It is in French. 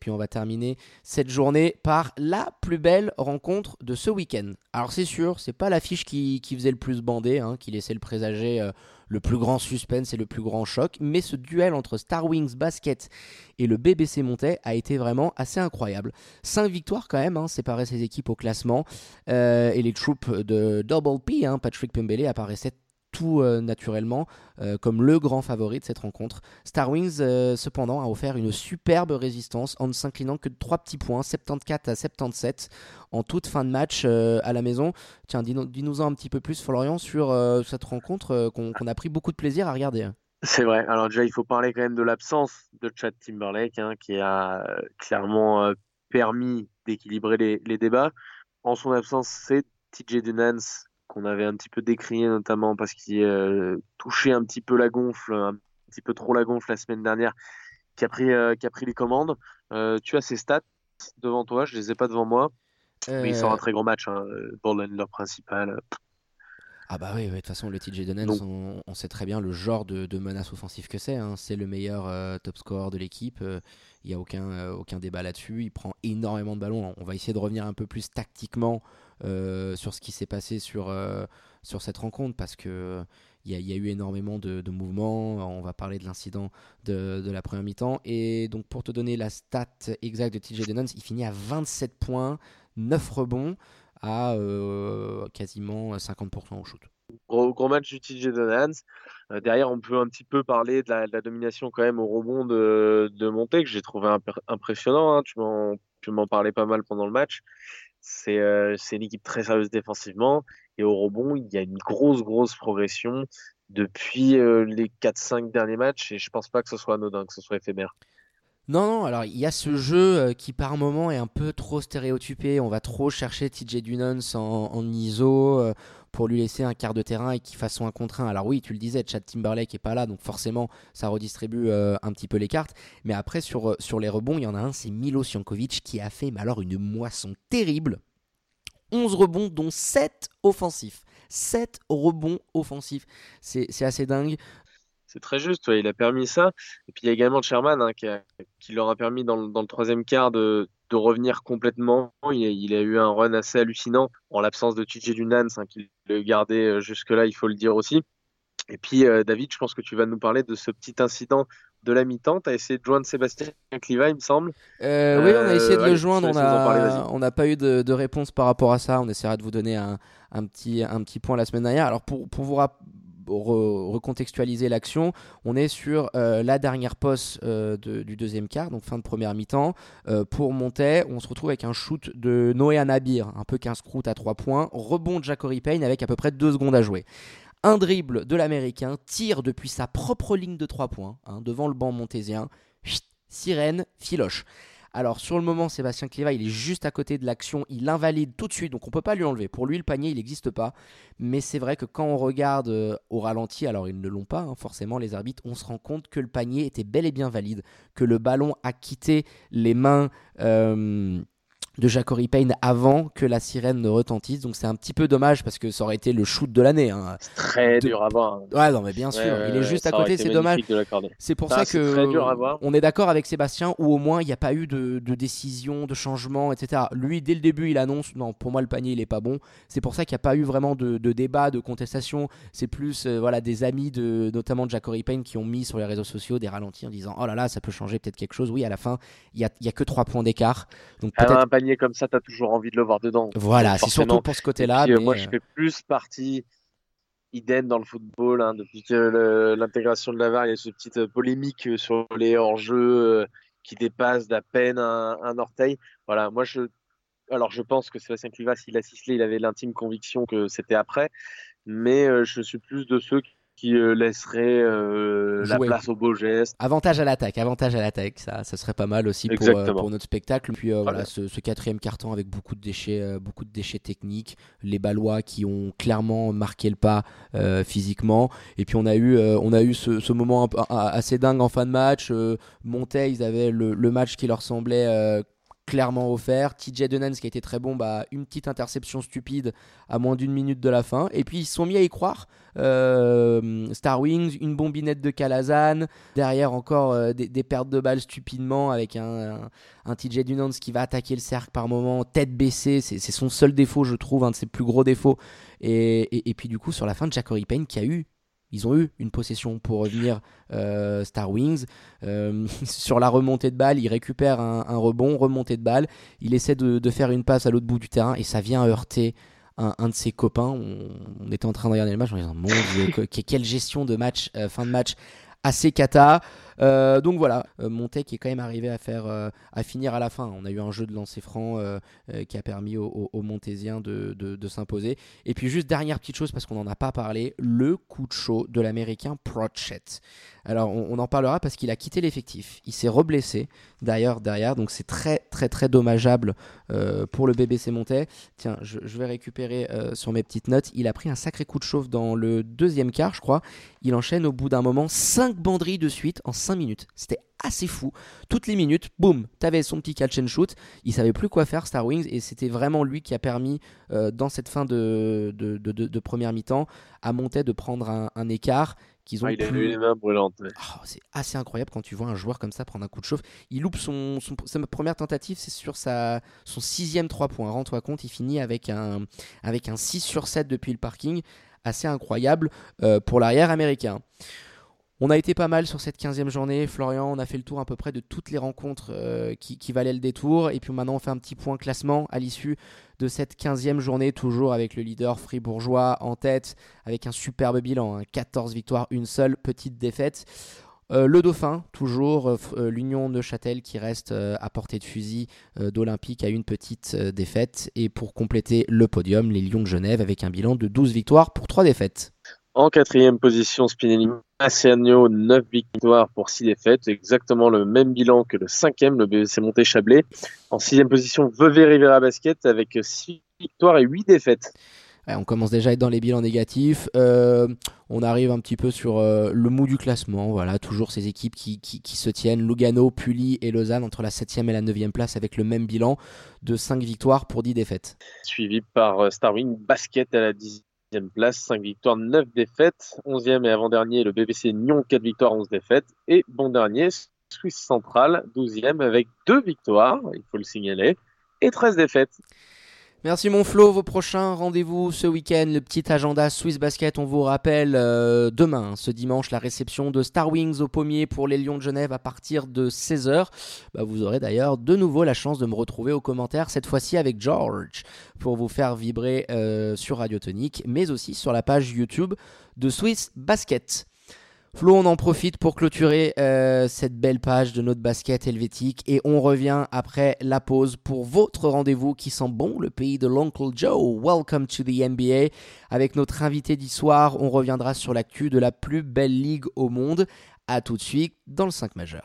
Puis on va terminer cette journée par la plus belle rencontre de ce week-end. Alors c'est sûr, c'est pas l'affiche qui, faisait le plus bander, hein, qui laissait le présager euh, le plus grand suspense et le plus grand choc, mais ce duel entre Star Wings Basket et le BBC Montais a été vraiment assez incroyable. Cinq victoires quand même, hein, séparé ces équipes au classement, euh, et les troupes de Double P, hein, Patrick Pembele, apparaissaient euh, naturellement euh, comme le grand favori de cette rencontre. Star Wings, euh, cependant, a offert une superbe résistance en ne s'inclinant que de 3 petits points, 74 à 77, en toute fin de match à la maison. Tiens, dis-nous-en un petit peu plus, Florian, sur cette rencontre qu'on a pris beaucoup de plaisir à regarder. C'est vrai. Alors déjà, il faut parler quand même de l'absence de Chad Timberlake, hein, qui a clairement permis d'équilibrer les, débats. En son absence, c'est TJ Dunans qu'on avait un petit peu décrié notamment parce qu'il euh, touchait un petit peu la gonfle, un petit peu trop la gonfle la semaine dernière, qui a pris, euh, qui a pris les commandes. Euh, tu as ses stats devant toi, je les ai pas devant moi, mais il sort un très grand match, hein, ball principal. Ah bah oui, de toute façon, le TJ Donens, on, on, sait très bien le genre de, menace offensive que c'est. Hein. C'est le meilleur top score de l'équipe. Il n'y a aucun, aucun débat là-dessus. Il prend énormément de ballons. On va essayer de revenir un peu plus tactiquement euh, sur ce qui s'est passé sur, euh, sur cette rencontre parce que il y, a eu énormément de, mouvements. On va parler de l'incident de, de, la première mi-temps. Et donc, pour te donner la stat exacte de TJ Denons, il finit à 27 points, 9 rebonds à euh, quasiment 50% au shoot. Gros, gros, match du TJ Denons. derrière, on peut un petit peu parler de la, domination quand même au rebond de, de Monté, que j'ai trouvé impressionnant. Hein. Tu m'en parlais pas mal pendant le match. Euh, c'est une équipe très sérieuse défensivement. Et au rebond, il y a une grosse, grosse progression depuis euh, les 4-5 derniers matchs. Et je pense pas que ce soit anodin, que ce soit éphémère. Non, non, alors il y a ce jeu euh, qui par moment est un peu trop stéréotypé. On va trop chercher TJ Dunans en, en ISO pour lui laisser un quart de terrain et qu'il fasse son 1 contre 1. Alors oui, tu le disais, Chad Timberlake est pas là, donc forcément ça redistribue euh, un petit peu les cartes. Mais après sur, euh, sur les rebonds, il y en a un, c'est Milo Siankovic qui a fait mais alors une moisson terrible. 11 rebonds dont 7 offensifs. 7 rebonds offensifs. C'est assez dingue. C'est très juste, il a permis ça. Et puis il y a également Sherman hein, qui, leur a permis dans, dans le troisième quart de, de revenir complètement. Il a, eu un run assez hallucinant en l'absence de TJ Dunans, hein, qui le gardait euh, jusque-là, il faut le dire aussi. Et puis, euh, David, je pense que tu vas nous parler de ce petit incident de la mi-temps. Tu as essayé de joindre Sébastien Cliva, il me semble. Euh, oui, on a essayé de le joindre. On n'a pas eu de, réponse par rapport à ça. On essaiera de vous donner un, petit, un petit point la semaine dernière. Alors, pour, pour vous, recontextualiser l'action, on est sur euh, la dernière poste euh, du deuxième quart, donc fin de première mi-temps. Euh, pour monter, on se retrouve avec un shoot de Noé Anabir, un peu 15 croûte à 3 points, rebond de Jacory Payne avec à peu près 2 secondes à jouer. Un dribble de l'Américain, tire depuis sa propre ligne de 3 points, hein, devant le banc montésien, sirène, filoche. Alors sur le moment, Sébastien Cliva, il est juste à côté de l'action, il invalide tout de suite, donc on peut pas lui enlever. Pour lui, le panier, il n'existe pas. Mais c'est vrai que quand on regarde euh, au ralenti, alors ils ne l'ont pas, hein, forcément, les arbitres, on se rend compte que le panier était bel et bien valide, que le ballon a quitté les mains. Euh, de Jacory Payne avant que la sirène ne retentisse. Donc c'est un petit peu dommage parce que ça aurait été le shoot de l'année. Hein. C'est très dur à voir. Ouais, non, mais bien sûr. il est juste à côté, c'est dommage. C'est pour ça, que on est d'accord avec Sébastien où au moins il n'y a pas eu de, décision, de changement, etc. Lui, dès le début, il annonce non, pour moi le panier il est pas bon. C'est pour ça qu'il n'y a pas eu vraiment de, débat, de contestation. C'est plus euh, voilà des amis de notamment de Jacory Payne qui ont mis sur les réseaux sociaux des ralentis en disant oh là là ça peut changer peut-être quelque chose. Oui, à la fin il y a, y a que 3 points d'écart. Donc peut-être comme ça, tu as toujours envie de le voir dedans. Voilà, c'est surtout pour ce côté-là. Euh, moi, je fais plus partie idem dans le football. Hein, depuis l'intégration de la VAR, il y a cette petite euh, polémique euh, sur les hors-jeux qui dépassent d'à peine un, orteil. Voilà, moi, je. Alors, je pense que Sébastien Clivas, s'il a ciselé, il avait l'intime conviction que c'était après. Mais je suis plus de ceux qui qui euh, laisserait euh, la place au beau geste. Avantage à l'attaque, avantage à l'attaque, ça, ça serait pas mal aussi pour, euh, pour notre spectacle. Puis voilà, ce, quatrième carton avec beaucoup de déchets, beaucoup de déchets techniques, les Ballois qui ont clairement marqué le pas physiquement. Et puis on a eu, on a eu ce, moment assez dingue en fin de match. Monté, ils avaient le, le match qui leur semblait clairement offert. TJ qui a été très bon, bah, une petite interception stupide à moins d'une minute de la fin. Et puis ils sont mis à y croire. Euh, Star Wings, une bombinette de Calazan, derrière encore euh, des, pertes de balles stupidement avec un, TJ Dunans qui va attaquer le cercle par moment, tête baissée, c'est son seul défaut je trouve, un de ses plus gros défauts. Et, puis du coup sur la fin, de Jackory Payne qui a eu ils ont eu une possession pour revenir euh, Star Wings. Euh, sur la remontée de balle, il récupère un, rebond, remontée de balle. Il essaie de, faire une passe à l'autre bout du terrain et ça vient heurter un, de ses copains. On, était en train de regarder le match en disant Mon Dieu, quelle gestion de match, euh, fin de match assez cata. Euh, donc voilà, euh, Montec est quand même arrivé à faire, euh, à finir à la fin. On a eu un jeu de lancer franc qui a permis aux, Montésiens de, s'imposer. Et puis juste dernière petite chose parce qu'on n'en a pas parlé, le coup de chaud de l'américain Prochet. Alors on, en parlera parce qu'il a quitté l'effectif. Il s'est reblessé d'ailleurs derrière, donc c'est très très très dommageable pour le BBC Montais. Tiens, je, vais récupérer sur mes petites notes. Il a pris un sacré coup de chauffe dans le deuxième quart, je crois. Il enchaîne au bout d'un moment 5 banderies de suite en 5 minutes. C'était assez fou. Toutes les minutes, boum, t'avais son petit catch and shoot. Il savait plus quoi faire, Star Wings, et c'était vraiment lui qui a permis, euh, dans cette fin de, de, de, première mi-temps, à monter de prendre un, écart. Qu'ils ont ah, il a eu les mains brûlantes. Oh, c'est assez incroyable quand tu vois un joueur comme ça prendre un coup de chauffe. Il loupe son, son sa première tentative, c'est sur sa, son sixième 3 points. Rends-toi compte, il finit avec un, avec un 6 sur 7 depuis le parking. Assez incroyable euh, pour l'arrière américain. On a été pas mal sur cette 15e journée. Florian, on a fait le tour à peu près de toutes les rencontres euh, qui, valaient le détour. Et puis maintenant, on fait un petit point classement à l'issue de cette 15e journée, toujours avec le leader fribourgeois en tête, avec un superbe bilan 14 hein. victoires, une seule petite défaite. Euh, le Dauphin, toujours, euh, l'Union Neuchâtel qui reste à portée de fusil d'Olympique à une petite défaite. Et pour compléter le podium, les Lions de Genève avec un bilan de 12 victoires pour 3 défaites. En quatrième position, Spinelli Massiano, 9 victoires pour 6 défaites, exactement le même bilan que le cinquième, le BBC Monté Chablais. En sixième position, Vevey Rivera Basket avec 6 victoires et 8 défaites. on commence déjà à être dans les bilans négatifs. Euh, on arrive un petit peu sur euh, le mou du classement. Voilà, toujours ces équipes qui, qui, se tiennent. Lugano, Pully et Lausanne entre la 7e et la 9e place avec le même bilan de 5 victoires pour 10 défaites. Suivi par euh, Starwing Basket à la 10 place, 5 victoires, 9 défaites. 11e et avant-dernier, le BBC Nyon, 4 victoires, 11 défaites. Et bon dernier, Suisse Centrale, 12e avec 2 victoires, il faut le signaler, et 13 défaites. Merci mon Flo, vos prochains rendez-vous ce week-end, le petit agenda Swiss Basket, on vous rappelle euh, demain, ce dimanche, la réception de Star Wings au pommier pour les Lions de Genève à partir de 16h. Bah, vous aurez d'ailleurs de nouveau la chance de me retrouver aux commentaires, cette fois-ci avec George, pour vous faire vibrer euh, sur Radio Tonique, mais aussi sur la page YouTube de Swiss Basket. Flo, on en profite pour clôturer euh, cette belle page de notre basket helvétique et on revient après la pause pour votre rendez-vous qui sent bon, le pays de l'Uncle Joe. Welcome to the NBA. Avec notre invité d'histoire, on reviendra sur l'actu de la plus belle ligue au monde. A tout de suite dans le 5 majeur.